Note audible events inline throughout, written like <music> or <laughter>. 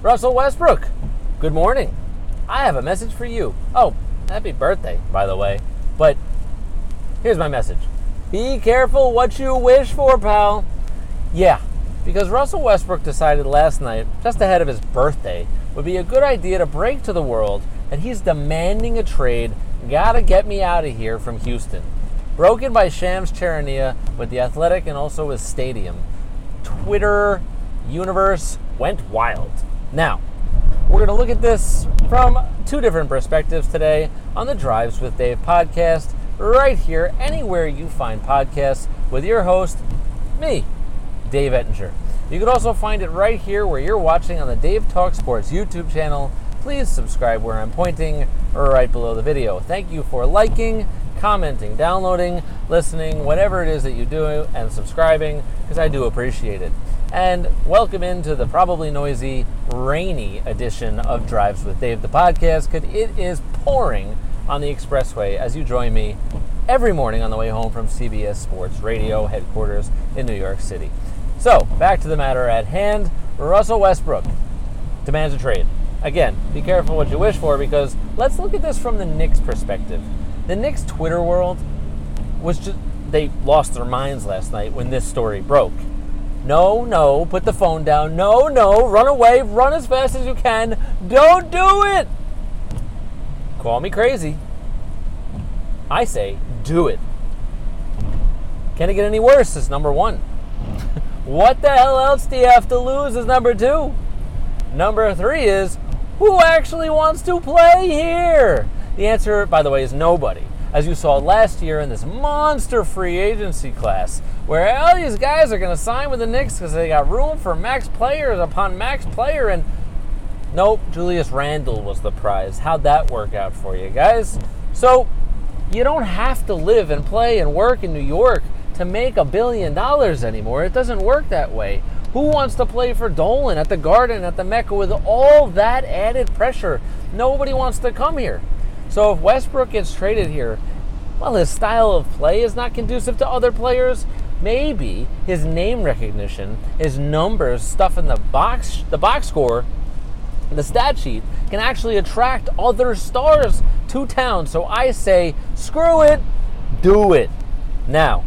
Russell Westbrook, good morning. I have a message for you. Oh, happy birthday, by the way. But here's my message Be careful what you wish for, pal. Yeah, because Russell Westbrook decided last night, just ahead of his birthday, would be a good idea to break to the world that he's demanding a trade. Gotta get me out of here from Houston. Broken by Shams Charania with the Athletic and also his stadium. Twitter universe went wild. Now, we're going to look at this from two different perspectives today on the Drives with Dave podcast, right here, anywhere you find podcasts, with your host, me, Dave Ettinger. You can also find it right here where you're watching on the Dave Talk Sports YouTube channel. Please subscribe where I'm pointing or right below the video. Thank you for liking, commenting, downloading, listening, whatever it is that you do, and subscribing, because I do appreciate it and welcome into the probably noisy, rainy edition of Drives with Dave, the podcast, because it is pouring on the expressway as you join me every morning on the way home from CBS Sports Radio headquarters in New York City. So, back to the matter at hand Russell Westbrook demands a trade. Again, be careful what you wish for because let's look at this from the Knicks perspective. The Knicks Twitter world was just, they lost their minds last night when this story broke. No, no, put the phone down. No, no, run away, run as fast as you can. Don't do it. Call me crazy. I say, do it. Can it get any worse? Is number one. <laughs> what the hell else do you have to lose? Is number two. Number three is, who actually wants to play here? The answer, by the way, is nobody as you saw last year in this monster free agency class, where all these guys are going to sign with the Knicks because they got room for max players upon max player. And nope, Julius Randle was the prize. How'd that work out for you guys? So you don't have to live and play and work in New York to make a billion dollars anymore. It doesn't work that way. Who wants to play for Dolan at the Garden at the Mecca with all that added pressure? Nobody wants to come here. So if Westbrook gets traded here, well, his style of play is not conducive to other players. Maybe his name recognition, his numbers, stuff in the box, the box score, the stat sheet can actually attract other stars to town. So I say, screw it, do it. Now,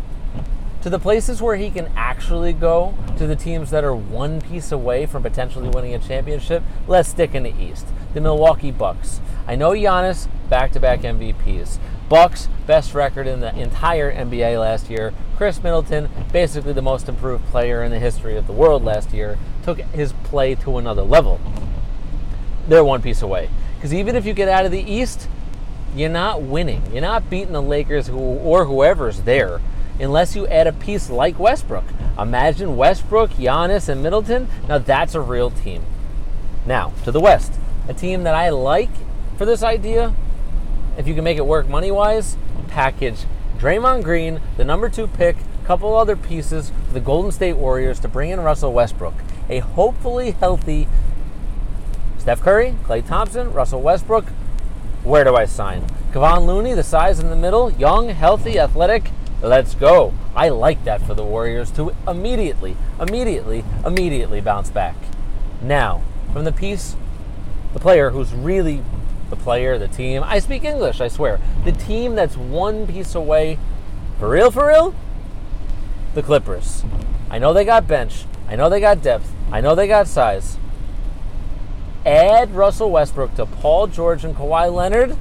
to the places where he can actually go, to the teams that are one piece away from potentially winning a championship, let's stick in the East. The Milwaukee Bucks. I know Giannis, back to back MVPs. Bucks, best record in the entire NBA last year. Khris Middleton, basically the most improved player in the history of the world last year, took his play to another level. They're one piece away. Because even if you get out of the East, you're not winning. You're not beating the Lakers who, or whoever's there unless you add a piece like Westbrook. Imagine Westbrook, Giannis, and Middleton. Now that's a real team. Now, to the West, a team that I like for this idea, if you can make it work money wise, package Draymond Green, the number two pick, couple other pieces for the Golden State Warriors to bring in Russell Westbrook. A hopefully healthy Steph Curry, Klay Thompson, Russell Westbrook. Where do I sign? Kevon Looney, the size in the middle, young, healthy, athletic, Let's go. I like that for the Warriors to immediately, immediately, immediately bounce back. Now, from the piece, the player who's really the player, the team, I speak English, I swear. The team that's one piece away, for real, for real, the Clippers. I know they got bench. I know they got depth. I know they got size. Add Russell Westbrook to Paul George and Kawhi Leonard.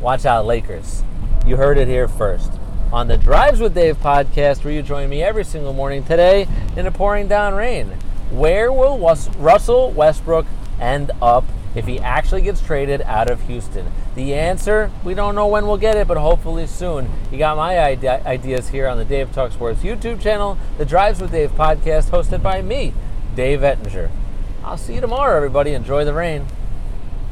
Watch out, Lakers. You heard it here first on the Drives with Dave podcast, where you join me every single morning today in a pouring down rain. Where will Russell Westbrook end up if he actually gets traded out of Houston? The answer, we don't know when we'll get it, but hopefully soon. You got my ideas here on the Dave Talk Sports YouTube channel, the Drives with Dave podcast, hosted by me, Dave Ettinger. I'll see you tomorrow, everybody. Enjoy the rain.